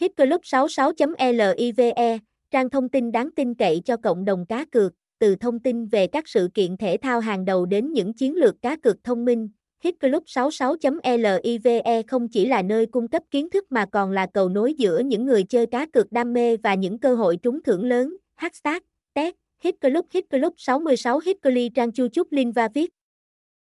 Hitclub66.live, trang thông tin đáng tin cậy cho cộng đồng cá cược, từ thông tin về các sự kiện thể thao hàng đầu đến những chiến lược cá cược thông minh. Hitclub66.live không chỉ là nơi cung cấp kiến thức mà còn là cầu nối giữa những người chơi cá cược đam mê và những cơ hội trúng thưởng lớn. Hashtag, test, Hitclub Hitclub 66 Hitclub trang chu chúc Linh và viết.